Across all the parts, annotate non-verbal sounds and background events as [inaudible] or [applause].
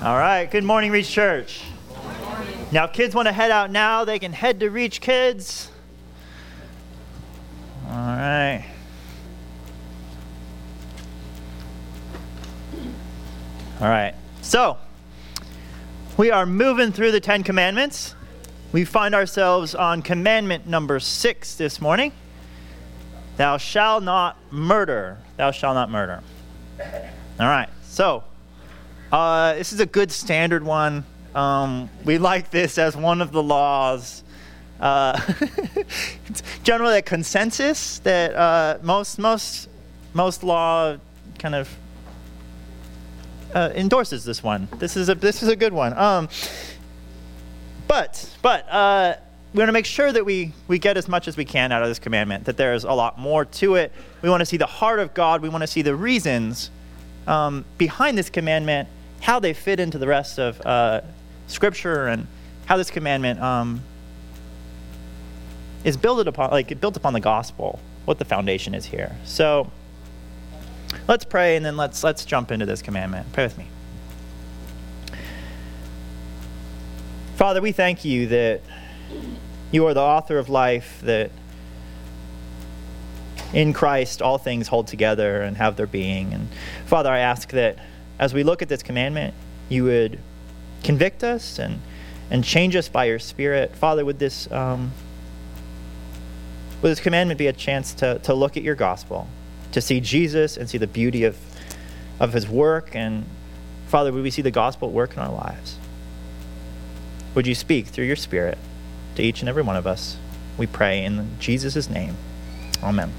All right, good morning, Reach Church. Now, if kids want to head out now, they can head to Reach Kids. All right. All right. So, we are moving through the Ten Commandments. We find ourselves on commandment number six this morning Thou shalt not murder. Thou shalt not murder. All right. So, uh, this is a good standard one. Um, we like this as one of the laws. Uh, [laughs] generally a consensus that uh, most most most law kind of uh, endorses this one. This is a this is a good one. Um, but but uh, we want to make sure that we we get as much as we can out of this commandment. That there's a lot more to it. We want to see the heart of God. We want to see the reasons um, behind this commandment, how they fit into the rest of uh, Scripture, and how this commandment um, is built upon like built upon the gospel. What the foundation is here. So let's pray, and then let's let's jump into this commandment. Pray with me. Father, we thank you that you are the author of life, that in Christ all things hold together and have their being. And Father, I ask that as we look at this commandment, you would convict us and, and change us by your Spirit. Father, would this, um, would this commandment be a chance to, to look at your gospel, to see Jesus and see the beauty of, of his work? And Father, would we see the gospel work in our lives? Would you speak through your Spirit to each and every one of us? We pray in Jesus' name. Amen.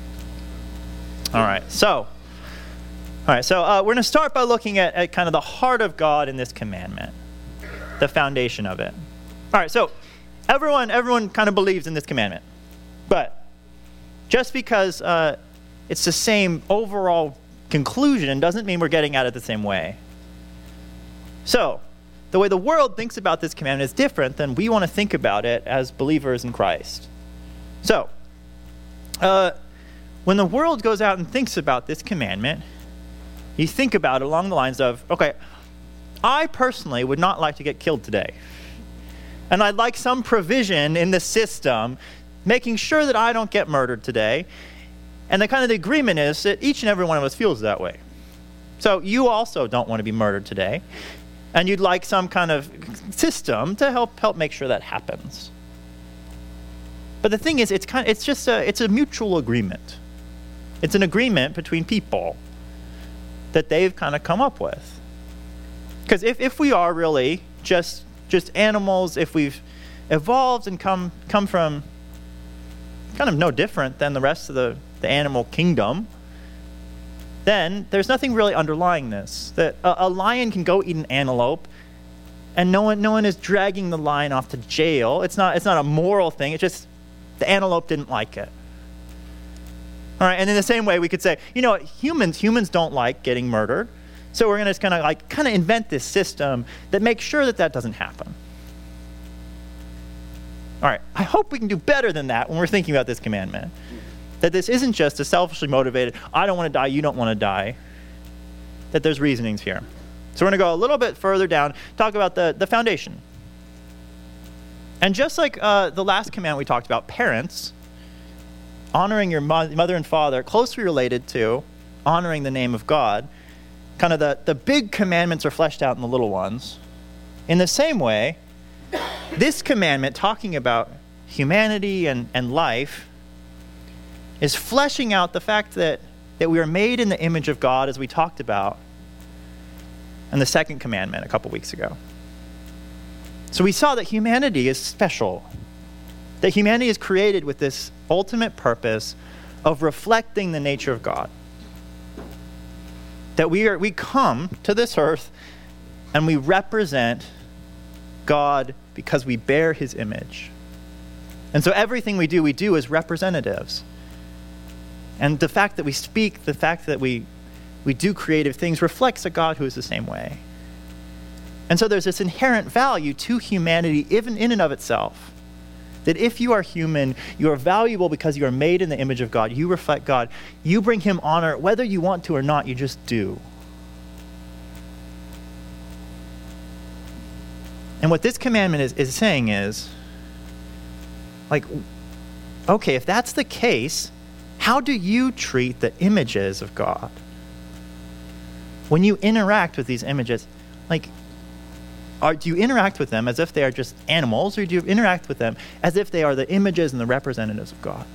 All right, so, all right, so uh, we're going to start by looking at, at kind of the heart of God in this commandment, the foundation of it. All right, so everyone, everyone kind of believes in this commandment, but just because uh, it's the same overall conclusion doesn't mean we're getting at it the same way. So, the way the world thinks about this commandment is different than we want to think about it as believers in Christ. So, uh, when the world goes out and thinks about this commandment, you think about it along the lines of, okay, I personally would not like to get killed today. And I'd like some provision in the system making sure that I don't get murdered today. And the kind of the agreement is that each and every one of us feels that way. So you also don't want to be murdered today and you'd like some kind of system to help help make sure that happens. But the thing is, it's kind of, it's just a it's a mutual agreement. It's an agreement between people that they've kind of come up with. Because if, if we are really just just animals, if we've evolved and come come from kind of no different than the rest of the, the animal kingdom, then there's nothing really underlying this. That a, a, lion can go eat an antelope, and no one, no one is dragging the lion off to jail. It's not, it's not a moral thing. It's just the antelope didn't like it. All right, and in the same way, we could say, you know, humans, humans don't like getting murdered, so we're going to kind of like kind of invent this system that makes sure that that doesn't happen. All right, I hope we can do better than that when we're thinking about this commandment. That this isn't just a selfishly motivated, I don't want to die, you don't want to die. That there's reasonings here. So we're going to go a little bit further down, talk about the, the foundation. And just like uh, the last command we talked about, parents, honoring your mo- mother and father, closely related to honoring the name of God, kind of the, the big commandments are fleshed out in the little ones. In the same way, this commandment, talking about humanity and, and life, is fleshing out the fact that, that we are made in the image of God, as we talked about in the second commandment a couple weeks ago. So we saw that humanity is special, that humanity is created with this ultimate purpose of reflecting the nature of God. That we, are, we come to this earth and we represent God because we bear his image. And so everything we do, we do as representatives. And the fact that we speak, the fact that we, we do creative things reflects a God who is the same way. And so there's this inherent value to humanity, even in and of itself. That if you are human, you are valuable because you are made in the image of God. You reflect God. You bring Him honor, whether you want to or not, you just do. And what this commandment is, is saying is like, okay, if that's the case, how do you treat the images of God? When you interact with these images, like, are, do you interact with them as if they are just animals, or do you interact with them as if they are the images and the representatives of God?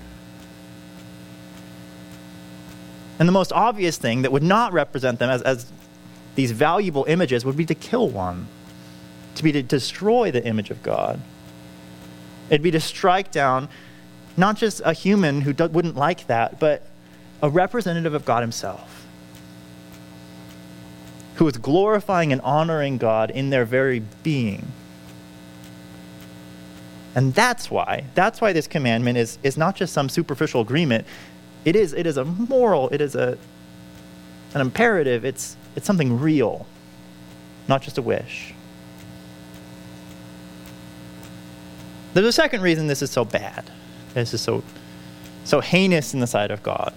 And the most obvious thing that would not represent them as, as these valuable images would be to kill one, to be to destroy the image of God. It'd be to strike down not just a human who do, wouldn't like that, but a representative of God Himself, who is glorifying and honoring God in their very being. And that's why, that's why this commandment is, is not just some superficial agreement. It is, it is a moral, it is a, an imperative, it's, it's something real, not just a wish. There's a second reason this is so bad. This is so, so heinous in the sight of God.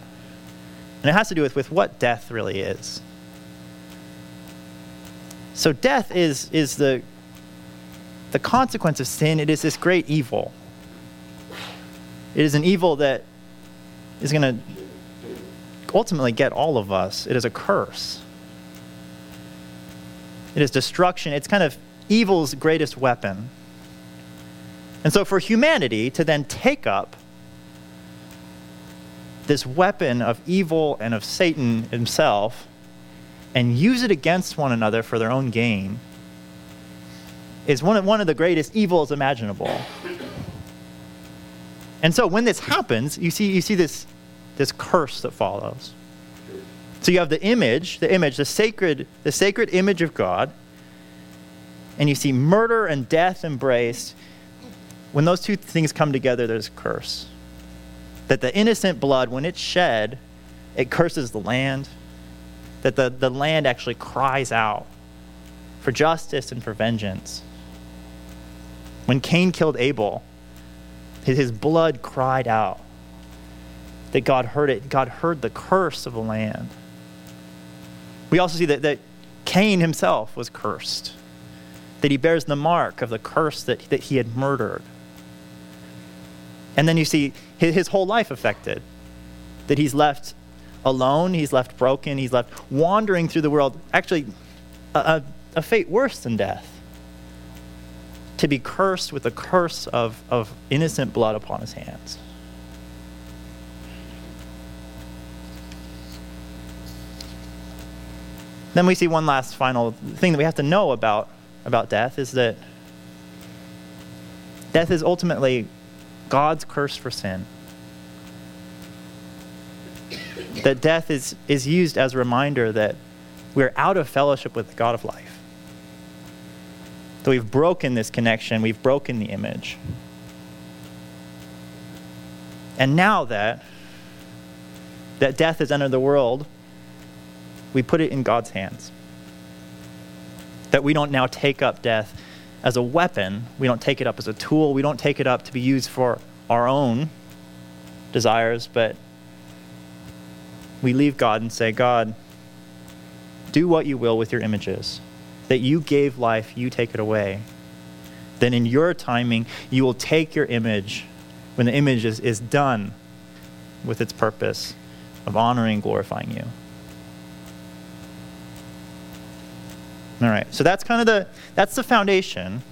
And it has to do with, with what death really is. So death is, is the, the consequence of sin. It is this great evil. It is an evil that is going to ultimately get all of us. It is a curse. It is destruction. It's kind of evil's greatest weapon. And so, for humanity to then take up this weapon of evil and of Satan himself and use it against one another for their own gain is one of, one of the greatest evils imaginable. And so, when this happens, you see, you see this, this curse that follows. So you have the image, the image, the sacred, the sacred image of God, and you see murder and death embraced when those two things come together, there's a curse. That the innocent blood, when it's shed, it curses the land. That the, the land actually cries out for justice and for vengeance. When Cain killed Abel, his, blood cried out. That God heard it. God heard the curse of the land. We also see that, that Cain himself was cursed, that he bears the mark of the curse that, that he had murdered. And then you see his, his whole life affected. That he's left alone, he's left broken, he's left wandering through the world. Actually, a, a, a fate worse than death. To be cursed with the curse of, of innocent blood upon his hands. Then we see one last final thing that we have to know about, about death is that death is ultimately God's curse for sin. That death is, is used as a reminder that we're out of fellowship with the God of life. That we've broken this connection, we've broken the image. And now that that death has entered the world, we put it in God's hands. That we don't now take up death as a weapon. We don't take it up as a tool. We don't take it up to be used for our own desires, but we leave God and say, God, do what you will with your images. That you gave life, you take it away. Then in your timing, you will take your image when the image is, is done with its purpose of honoring and glorifying you. All right. So that's kind of the that's the foundation.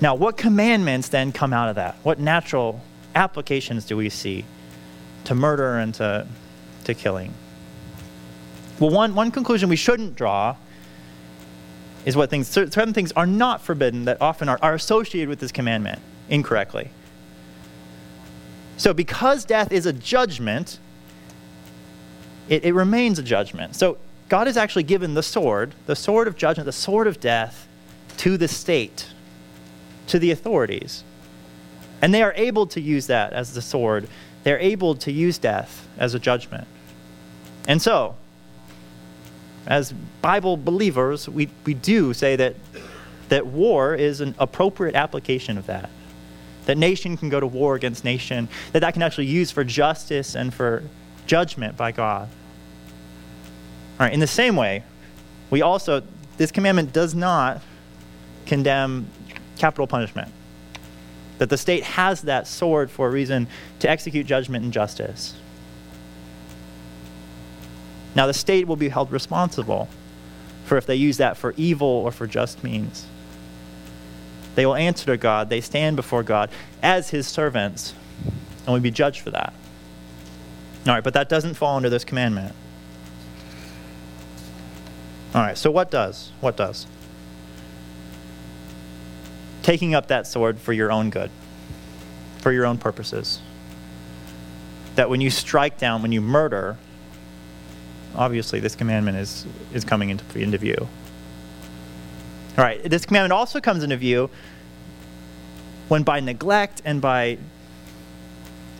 Now, what commandments then come out of that? What natural applications do we see to murder and to, to killing? Well, one, one conclusion we shouldn't draw is what things, certain things are not forbidden that often are, are associated with this commandment incorrectly. So, because death is a judgment, it, it remains a judgment. So, God has actually given the sword, the sword of judgment, the sword of death, to the state, to the authorities. And they are able to use that as the sword. They're able to use death as a judgment. And so, as Bible believers, we, we do say that, that war is an appropriate application of that. That nation can go to war against nation, that that can actually use for justice and for judgment by God. All right, in the same way, we also, this commandment does not condemn capital punishment. That the state has that sword for a reason to execute judgment and justice. Now, the state will be held responsible for if they use that for evil or for just means. They will answer to God. They stand before God as his servants and will be judged for that. All right, but that doesn't fall under this commandment. All right, so what does? What does? Taking up that sword for your own good, for your own purposes. That when you strike down, when you murder, obviously this commandment is, is coming into, into view. All right, this commandment also comes into view when by neglect and by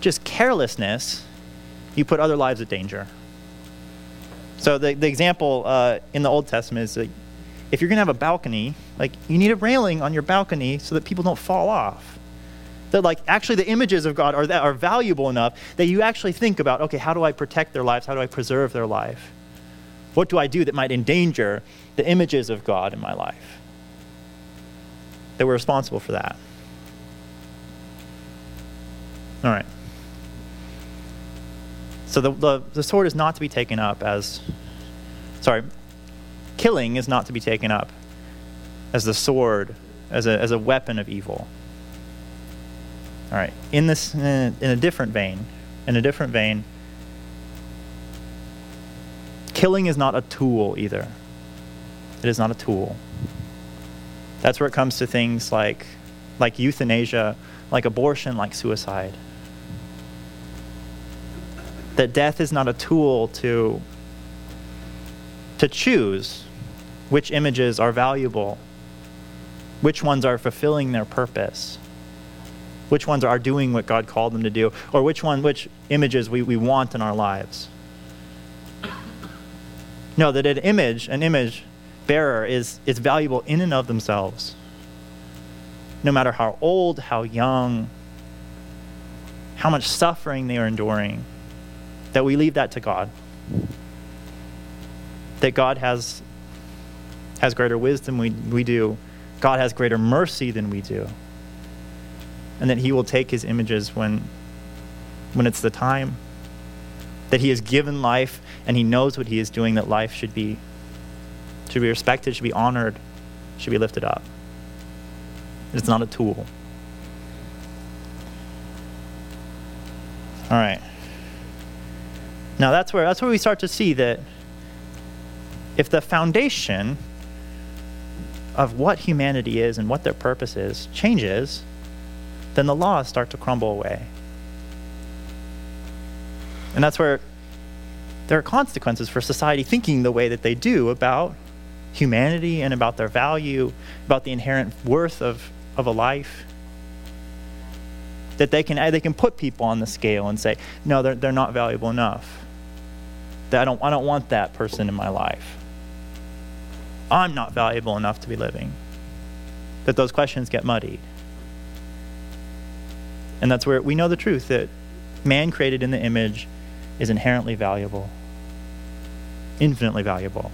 just carelessness, you put other lives at danger. So the, the example uh, in the Old Testament is that if you're going to have a balcony, like you need a railing on your balcony so that people don't fall off. That like actually the images of God are that are valuable enough that you actually think about, okay, how do I protect their lives? How do I preserve their life? What do I do that might endanger the images of God in my life? That we're responsible for that. All right. So the, the, the sword is not to be taken up as, sorry, killing is not to be taken up as the sword, as a, as a weapon of evil. All right. In this, in a, in a different vein, in a different vein, killing is not a tool either. It is not a tool. That's where it comes to things like, like euthanasia, like abortion, like suicide that death is not a tool to, to choose which images are valuable, which ones are fulfilling their purpose, which ones are doing what God called them to do, or which one, which images we, we want in our lives. No, that an image, an image bearer is, is valuable in and of themselves. No matter how old, how young, how much suffering they are enduring that we leave that to God. That God has, has greater wisdom we, we do, God has greater mercy than we do. And that He will take His images when, when it's the time. That He has given life and He knows what He is doing, that life should be, should be respected, should be honored, should be lifted up. It's not a tool. All right. Now that's where that's where we start to see that if the foundation of what humanity is and what their purpose is changes, then the laws start to crumble away. And that's where there are consequences for society thinking the way that they do about humanity and about their value, about the inherent worth of, of a life. That they can, eh, they can put people on the scale and say, no, they're, they're not valuable enough. That I don't, I don't want that person in my life. I'm not valuable enough to be living. That those questions get muddied. And that's where we know the truth that man created in the image is inherently valuable, infinitely valuable.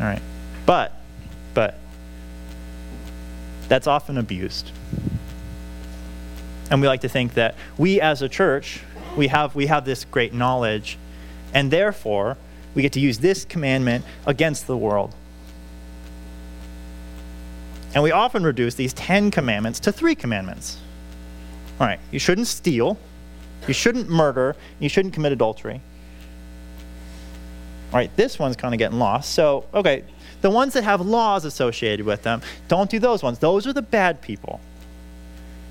All right. But, but, that's often abused. And we like to think that we as a church we have, we have this great knowledge, and therefore we get to use this commandment against the world. And we often reduce these 10 commandments to three commandments. All right, you shouldn't steal, you shouldn't murder, you shouldn't commit adultery. All right, this one's kind of getting lost. So, okay, the ones that have laws associated with them, don't do those ones. Those are the bad people.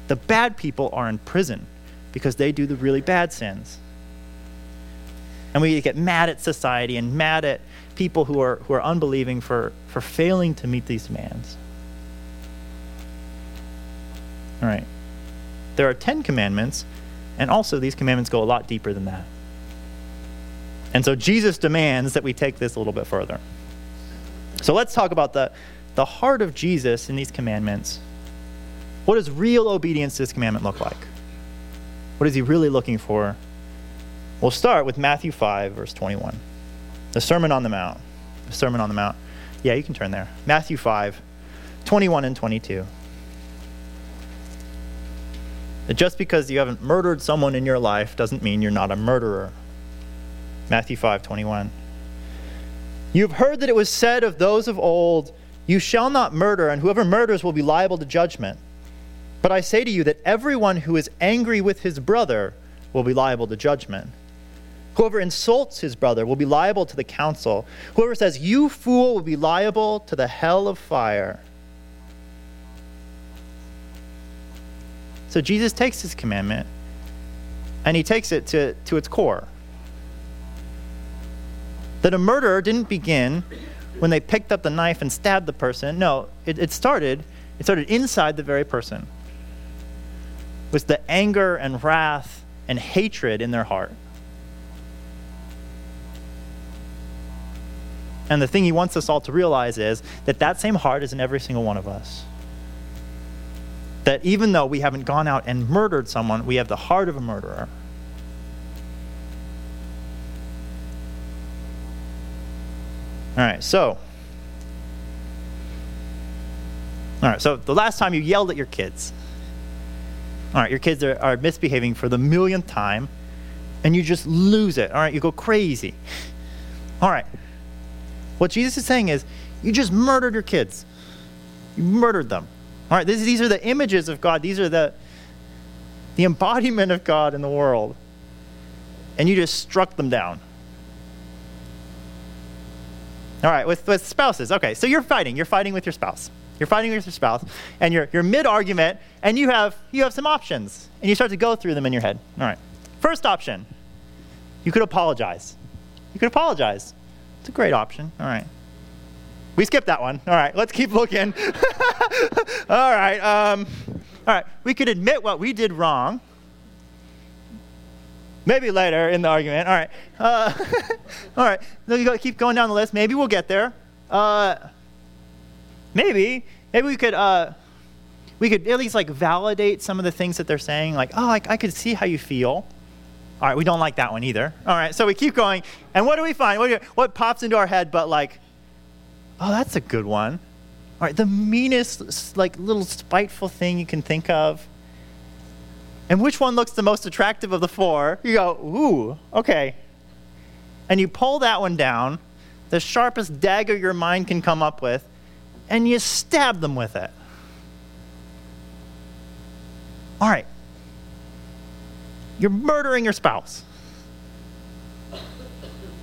The bad people are in prison because they do the really bad sins. And we get mad at society and mad at people who are, who are unbelieving for, for failing to meet these demands. All right. There are 10 commandments, and also these commandments go a lot deeper than that. And so Jesus demands that we take this a little bit further. So let's talk about the, the heart of Jesus in these commandments. What does real obedience to this commandment look like? What is he really looking for? We'll start with Matthew 5, verse 21. The Sermon on the Mount. The Sermon on the Mount. Yeah, you can turn there. Matthew 5, 21 and 22. That just because you haven't murdered someone in your life doesn't mean you're not a murderer. Matthew 5, 21. You've heard that it was said of those of old, You shall not murder, and whoever murders will be liable to judgment. But I say to you that everyone who is angry with his brother will be liable to judgment. Whoever insults his brother will be liable to the council. Whoever says, You fool, will be liable to the hell of fire. So Jesus takes his commandment and he takes it to, to its core. That a murderer didn't begin when they picked up the knife and stabbed the person. No, it, it started it started inside the very person. It was the anger and wrath and hatred in their heart. And the thing he wants us all to realize is that that same heart is in every single one of us. That even though we haven't gone out and murdered someone, we have the heart of a murderer. All right, so. All right, so the last time you yelled at your kids. All right, your kids are, are misbehaving for the millionth time, and you just lose it. All right, you go crazy. All right, what Jesus is saying is, you just murdered your kids. You murdered them. All right, this, these are the images of God. These are the, the embodiment of God in the world. And you just struck them down. All right, with, with spouses. Okay, so you're fighting. You're fighting with your spouse. You're fighting with your spouse, and you're, you're mid argument, and you have, you have some options. And you start to go through them in your head. All right. First option you could apologize. You could apologize. It's a great option. All right. We skipped that one. All right, let's keep looking. [laughs] all right. Um, all right. We could admit what we did wrong. Maybe later in the argument. All right. Uh, [laughs] all right. Go, keep going down the list. Maybe we'll get there. Uh, maybe. Maybe we could. Uh, we could at least like validate some of the things that they're saying. Like, oh, I, I could see how you feel. All right, we don't like that one either. All right, so we keep going. And what do we find? What, do, what pops into our head but like, oh, that's a good one. All right, the meanest, like, little spiteful thing you can think of. And which one looks the most attractive of the four? You go, ooh, okay. And you pull that one down, the sharpest dagger your mind can come up with, and you stab them with it. All right, you're murdering your spouse.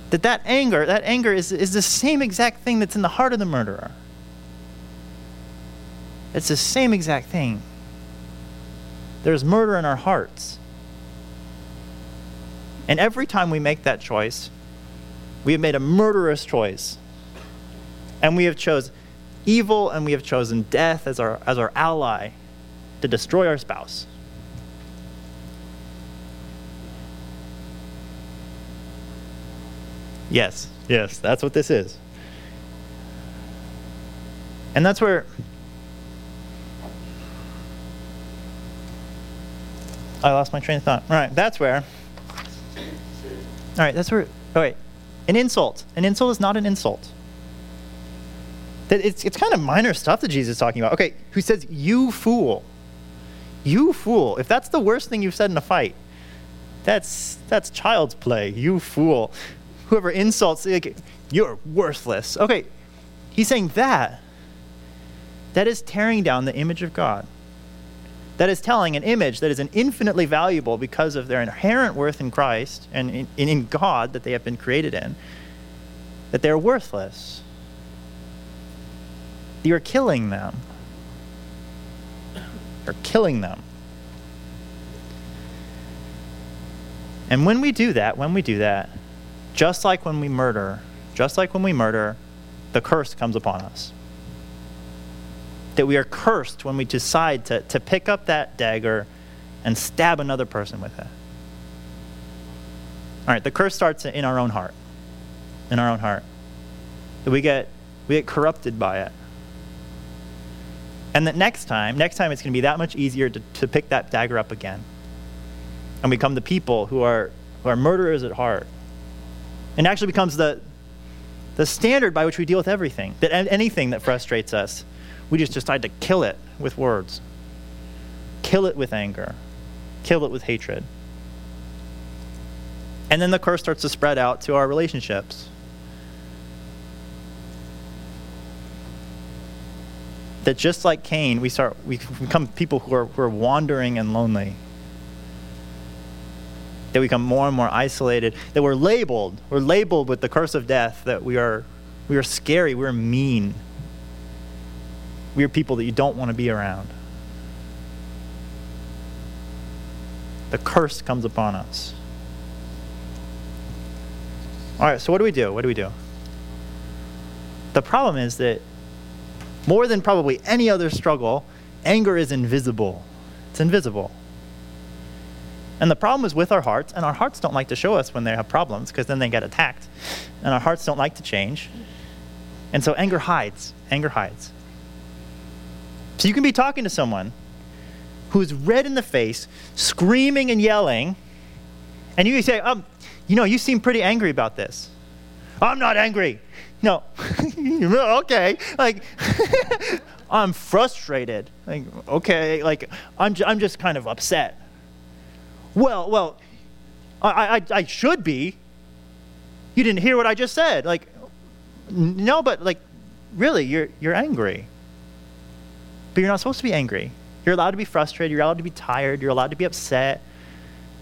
That that anger, that anger is, is the same exact thing that's in the heart of the murderer. It's the same exact thing. There's murder in our hearts. And every time we make that choice, we have made a murderous choice. And we have chosen evil and we have chosen death as our, as our ally to destroy our spouse. Yes, yes, that's what this is. And that's where I lost my train of thought. All right, that's where. All right, that's where. Oh, wait. An insult. An insult is not an insult. It's, it's kind of minor stuff that Jesus is talking about. Okay, who says, you fool? You fool. If that's the worst thing you've said in a fight, that's, that's child's play. You fool whoever insults, like, you're worthless. Okay, he's saying that. That is tearing down the image of God. That is telling an image that is an infinitely valuable because of their inherent worth in Christ and in, in God that they have been created in, that they're worthless. You're killing them. You're killing them. And when we do that, when we do that, just like when we murder, just like when we murder, the curse comes upon us. That we are cursed when we decide to, to pick up that dagger and stab another person with it. All right, the curse starts in our own heart. In our own heart. That we get, we get corrupted by it. And that next time, next time it's going to be that much easier to, to pick that dagger up again. And become the people who are, who are murderers at heart and actually becomes the, the standard by which we deal with everything, that anything that frustrates us, we just decide to kill it with words, kill it with anger, kill it with hatred. And then the curse starts to spread out to our relationships. That just like Cain, we start we become people who are, who are wandering and lonely. That we become more and more isolated. That we're labeled. We're labeled with the curse of death. That we are we are scary. We're mean. We are people that you don't want to be around. The curse comes upon us. All right, so what do we do? What do we do? The problem is that more than probably any other struggle, anger is invisible. It's invisible. And the problem is with our hearts, and our hearts don't like to show us when they have problems because then they get attacked. And our hearts don't like to change. And so anger hides. Anger hides. So you can be talking to someone who's red in the face, screaming and yelling, and you say, um, you know, you seem pretty angry about this. I'm not angry. No. [laughs] okay. Like, [laughs] I'm frustrated. Like, okay. Like, I'm, I'm just kind of upset. Well, well, I, I, I should be. You didn't hear what I just said. Like, no, but like, really, you're, you're angry. But you're not supposed to be angry. You're allowed to be frustrated. You're allowed to be tired. You're allowed to be upset.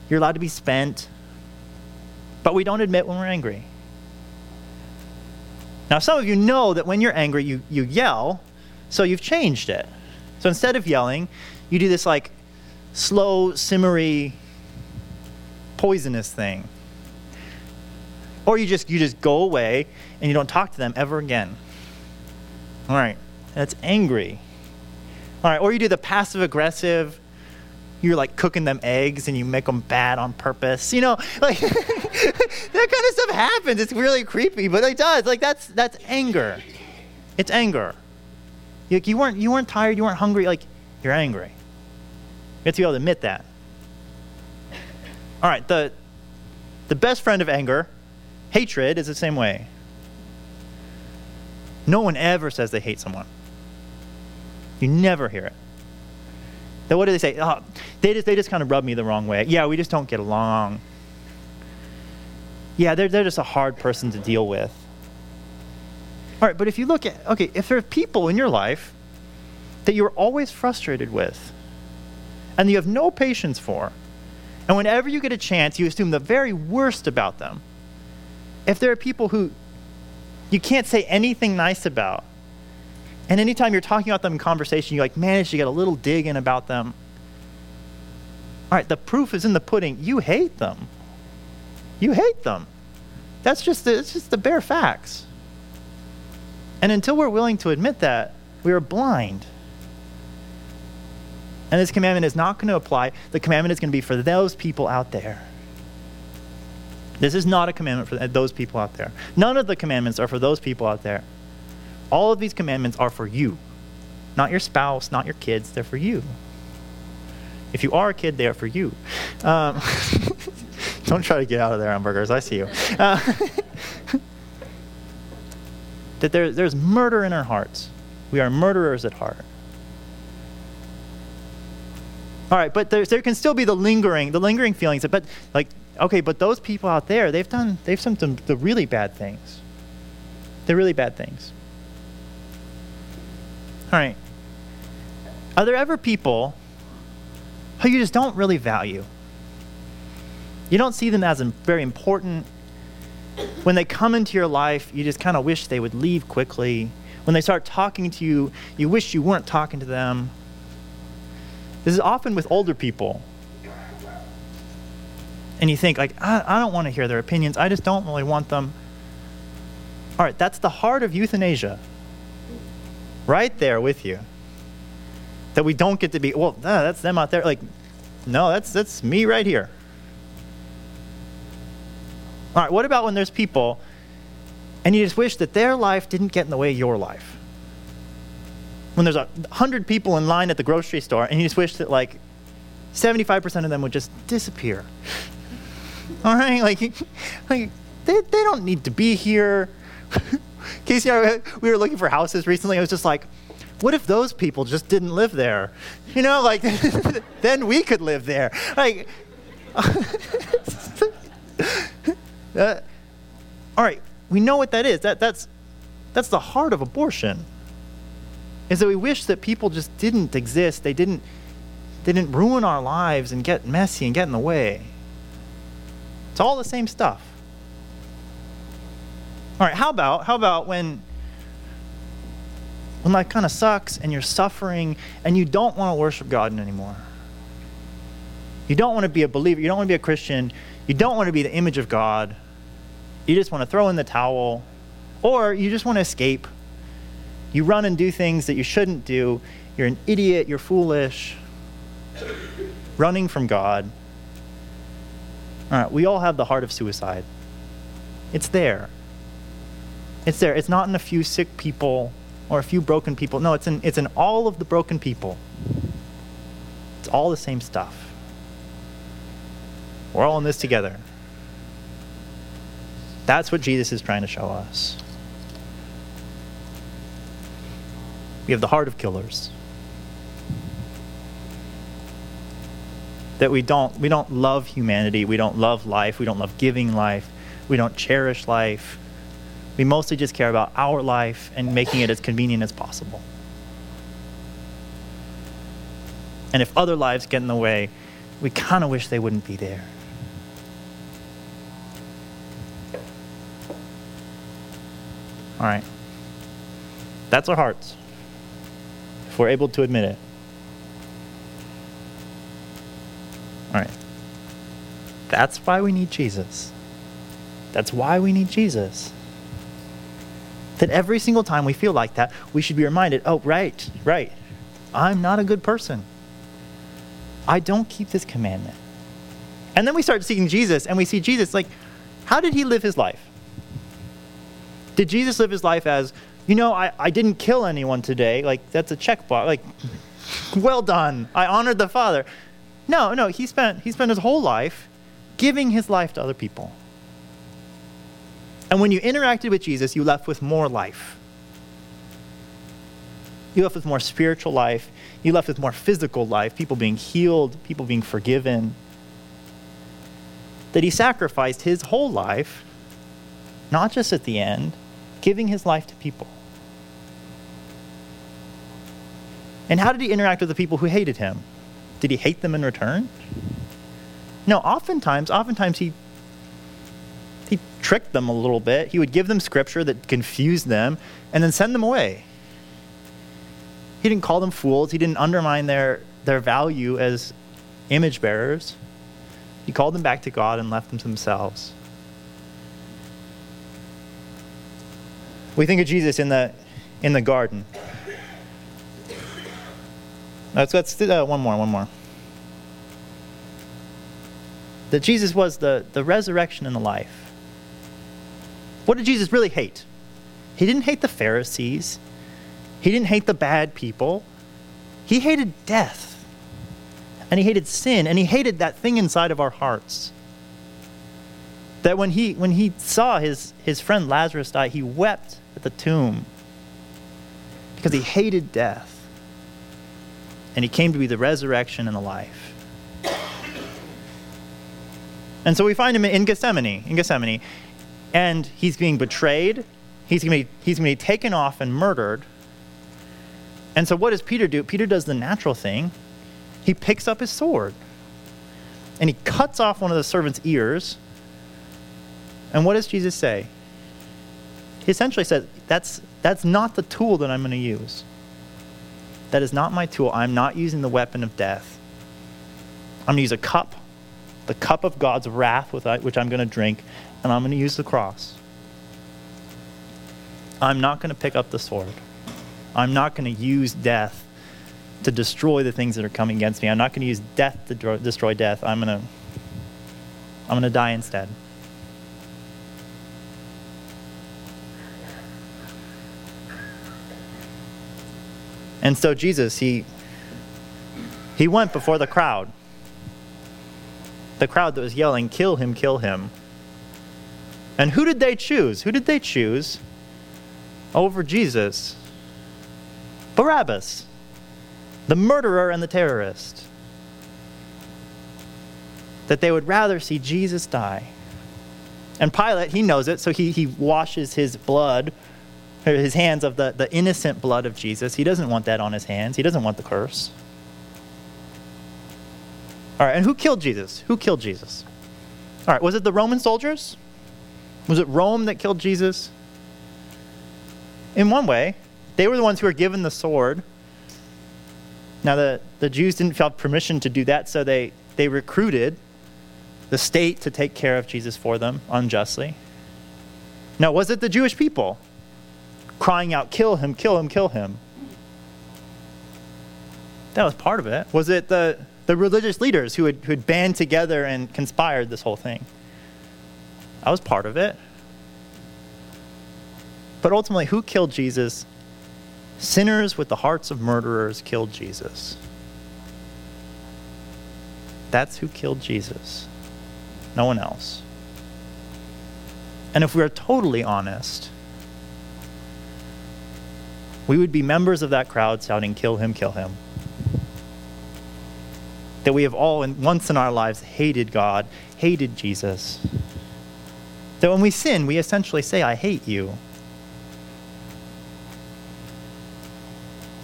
You're allowed to be spent. But we don't admit when we're angry. Now, some of you know that when you're angry, you, you yell, so you've changed it. So instead of yelling, you do this like slow, simmery, poisonous thing. Or you just you just go away and you don't talk to them ever again. All right, that's angry. All right, or you do the passive aggressive. You're like cooking them eggs and you make them bad on purpose. You know, [laughs] like [laughs] that kind of stuff happens. It's really creepy, but it does. Like that's that's anger. It's anger. Like you weren't you weren't tired, you weren't hungry. Like you're angry. You have to be able to admit that. All right, the the best friend of anger, hatred, is the same way. No one ever says they hate someone. You never hear it. Then what do they say? Oh, they just they just kind of rub me the wrong way. Yeah, we just don't get along. Yeah, they're, they're just a hard person to deal with. All right, but if you look at, okay, if there are people in your life that you're always frustrated with and you have no patience for, and whenever you get a chance, you assume the very worst about them, if there are people who you can't say anything nice about, and anytime you're talking about them in conversation, you like manage to get a little dig in about them. All right, the proof is in the pudding. You hate them. You hate them. That's just the, it's just the bare facts. And until we're willing to admit that, we are blind. And this commandment is not going to apply. The commandment is going to be for those people out there. This is not a commandment for those people out there. None of the commandments are for those people out there. All of these commandments are for you, not your spouse, not your kids. They're for you. If you are a kid, they are for you. Um, [laughs] Don't try to get out of there, hamburgers. I see you. Uh, [laughs] that there, there's murder in our hearts. We are murderers at heart. All right, but there can still be the lingering, the lingering feelings. But like, okay, but those people out there, they've done, they've done some, the really bad things. The really bad things. All right. Are there ever people who you just don't really value? You don't see them as very important. When they come into your life, you just kind of wish they would leave quickly. When they start talking to you, you wish you weren't talking to them. This is often with older people. And you think, like, I, I don't want to hear their opinions. I just don't really want them. All right, that's the heart of euthanasia. Right there with you. That we don't get to be, well, that's them out there. Like, no, that's, that's me right here. All right, what about when there's people and you just wish that their life didn't get in the way of your life? When there's a hundred people in line at the grocery store and you just wish that like 75% of them would just disappear. [laughs] All right, like, [laughs] like they, they don't need to be here. [laughs] Casey I, we were looking for houses recently. I was just like, what if those people just didn't live there? You know, like, then we could live there. Like, uh, all right, we know what that is. That, that's, that's the heart of abortion. Is that we wish that people just didn't exist. They didn't, they didn't ruin our lives and get messy and get in the way. It's all the same stuff. All right, how about how about when when life kind of sucks and you're suffering and you don't want to worship God anymore? You don't want to be a believer, you don't want to be a Christian, you don't want to be the image of God. You just want to throw in the towel or you just want to escape. You run and do things that you shouldn't do. You're an idiot, you're foolish. Running from God. All right, we all have the heart of suicide. It's there. It's there. It's not in a few sick people or a few broken people. No, it's in, it's in all of the broken people. It's all the same stuff. We're all in this together. That's what Jesus is trying to show us. We have the heart of killers. That we don't we don't love humanity, we don't love life, we don't love giving life, we don't cherish life. We mostly just care about our life and making it as convenient as possible. And if other lives get in the way, we kind of wish they wouldn't be there. All right. That's our hearts, if we're able to admit it. All right. That's why we need Jesus. That's why we need Jesus that every single time we feel like that, we should be reminded oh, right, right. I'm not a good person. I don't keep this commandment. And then we start seeing Jesus and we see Jesus like, how did he live his life? Did Jesus live his life as, you know, I, I didn't kill anyone today? Like, that's a checkbox. Like, well done. I honored the Father. No, no, he spent, he spent his whole life giving his life to other people. And when you interacted with Jesus, you left with more life. You left with more spiritual life. You left with more physical life, people being healed, people being forgiven. That he sacrificed his whole life, not just at the end, giving his life to people. And how did he interact with the people who hated him? Did he hate them in return? No, oftentimes, oftentimes he he tricked them a little bit. He would give them scripture that confused them and then send them away. He didn't call them fools. He didn't undermine their, their value as image bearers. He called them back to God and left them to themselves. We think of Jesus in the, in the garden. Let's, let's do that one more, one more. That Jesus was the, the resurrection and the life. What did Jesus really hate? He didn't hate the Pharisees, he didn't hate the bad people. He hated death, and he hated sin, and he hated that thing inside of our hearts. That when he, when he saw his, his friend Lazarus die, he wept at the tomb because he hated death. And he came to be the resurrection and the life. And so we find him in Gethsemane. In Gethsemane, and he's being betrayed. He's going to be, he's going to be taken off and murdered. And so, what does Peter do? Peter does the natural thing. He picks up his sword and he cuts off one of the servant's ears. And what does Jesus say? He essentially says, That's, that's not the tool that I'm going to use. That is not my tool. I'm not using the weapon of death. I'm going to use a cup, the cup of God's wrath, which I'm going to drink, and I'm going to use the cross. I'm not going to pick up the sword. I'm not going to use death to destroy the things that are coming against me. I'm not going to use death to destroy death. I'm going to I'm going to die instead. And so Jesus, he he went before the crowd. The crowd that was yelling, "Kill him, kill him." And who did they choose? Who did they choose over Jesus Barabbas, the murderer and the terrorist. That they would rather see Jesus die. And Pilate, he knows it, so he, he washes his blood, his hands of the, the innocent blood of Jesus. He doesn't want that on his hands, he doesn't want the curse. All right, and who killed Jesus? Who killed Jesus? All right, was it the Roman soldiers? Was it Rome that killed Jesus? In one way, they were the ones who were given the sword. Now, the, the Jews didn't have permission to do that, so they, they recruited the state to take care of Jesus for them unjustly. Now, was it the Jewish people crying out, Kill him, kill him, kill him? That was part of it. Was it the, the religious leaders who had, who had band together and conspired this whole thing? That was part of it. But ultimately, who killed Jesus? Sinners with the hearts of murderers killed Jesus. That's who killed Jesus. No one else. And if we are totally honest, we would be members of that crowd shouting, Kill him, kill him. That we have all, once in our lives, hated God, hated Jesus. That when we sin, we essentially say, I hate you.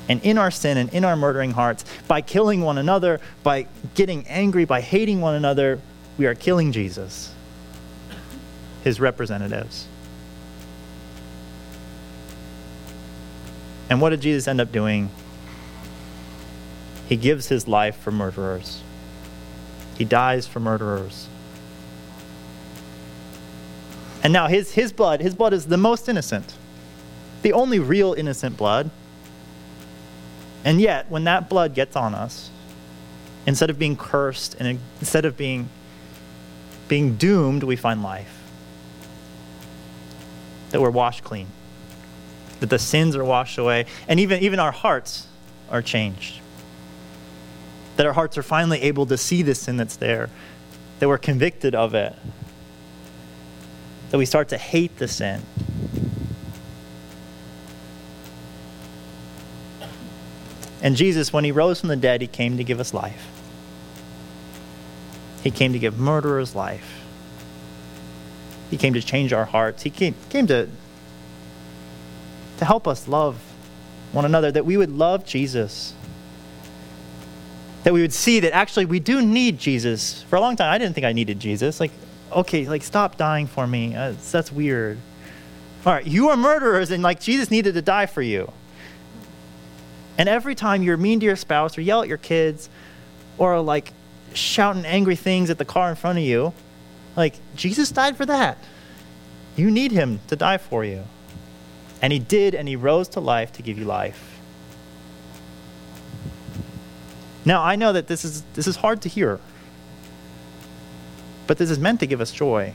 and in our sin and in our murdering hearts, by killing one another, by getting angry, by hating one another, we are killing Jesus, his representatives. And what did Jesus end up doing? He gives his life for murderers. He dies for murderers. And now his, his blood, his blood is the most innocent. The only real innocent blood and yet, when that blood gets on us, instead of being cursed and instead of being, being doomed, we find life. That we're washed clean, that the sins are washed away, and even, even our hearts are changed. That our hearts are finally able to see the sin that's there, that we're convicted of it, that we start to hate the sin. And Jesus, when he rose from the dead, he came to give us life. He came to give murderers life. He came to change our hearts. He came, came to, to help us love one another, that we would love Jesus. That we would see that actually we do need Jesus. For a long time, I didn't think I needed Jesus. Like, okay, like stop dying for me. Uh, that's weird. All right, you are murderers, and like Jesus needed to die for you. And every time you're mean to your spouse or yell at your kids or like shouting angry things at the car in front of you, like Jesus died for that. You need him to die for you. And he did, and he rose to life to give you life. Now, I know that this is, this is hard to hear, but this is meant to give us joy.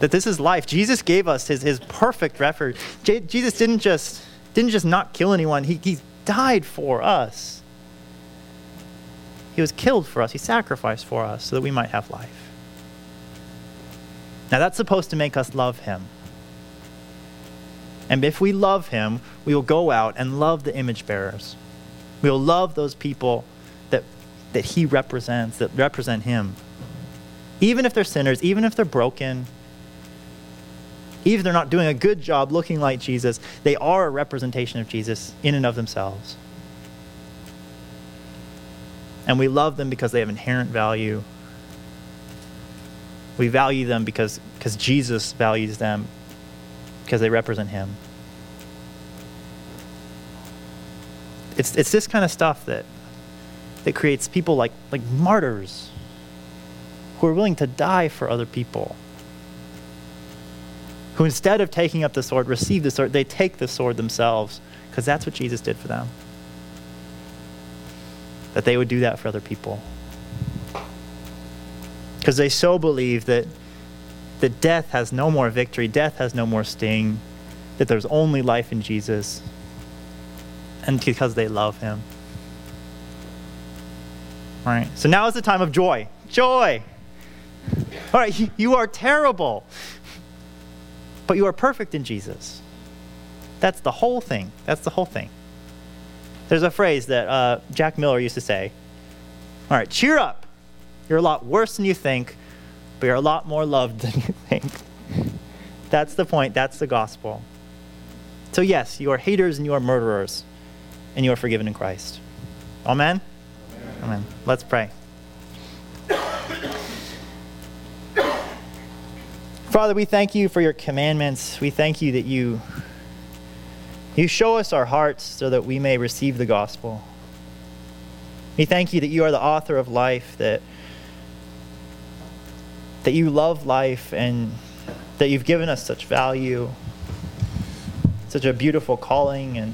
that this is life. Jesus gave us his, his perfect record. J- Jesus didn't just, didn't just not kill anyone, he, he died for us. He was killed for us, he sacrificed for us so that we might have life. Now, that's supposed to make us love him. And if we love him, we will go out and love the image bearers. We will love those people that, that he represents, that represent him. Even if they're sinners, even if they're broken, even if they're not doing a good job looking like Jesus, they are a representation of Jesus in and of themselves. And we love them because they have inherent value. We value them because, because Jesus values them, because they represent Him. It's, it's this kind of stuff that, that creates people like, like martyrs who are willing to die for other people who instead of taking up the sword, receive the sword, they take the sword themselves because that's what Jesus did for them. That they would do that for other people. Because they so believe that, that death has no more victory, death has no more sting, that there's only life in Jesus, and because they love him. All right, so now is the time of joy. Joy! All right, you, are terrible. but you are perfect in Jesus. That's the whole thing. That's the whole thing. There's a phrase that uh, Jack Miller used to say All right, cheer up. You're a lot worse than you think, but you're a lot more loved [laughs] than you think. That's the point. That's the gospel. So, yes, you are haters and you are murderers, and you are forgiven in Christ. Amen? Amen. Amen. Let's pray. Father, we thank you for your commandments. We thank you that you, you show us our hearts so that we may receive the gospel. We thank you that you are the author of life, that, that you love life, and that you've given us such value, such a beautiful calling. And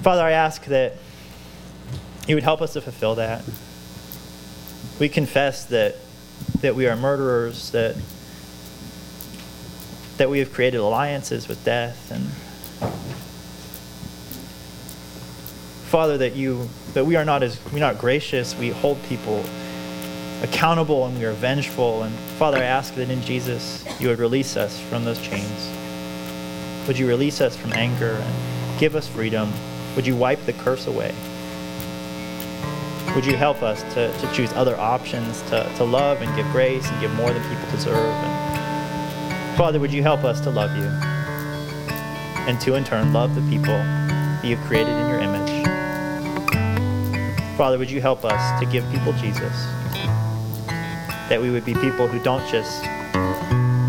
Father, I ask that you would help us to fulfill that. We confess that, that we are murderers, that that we have created alliances with death and Father that you that we are not as we're not gracious, we hold people accountable and we are vengeful and Father I ask that in Jesus you would release us from those chains. Would you release us from anger and give us freedom? Would you wipe the curse away? Would you help us to, to choose other options, to, to love and give grace and give more than people deserve? And, Father, would you help us to love you and to, in turn, love the people that you've created in your image? Father, would you help us to give people Jesus? That we would be people who don't just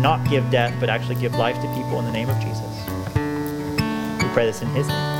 not give death, but actually give life to people in the name of Jesus. We pray this in his name.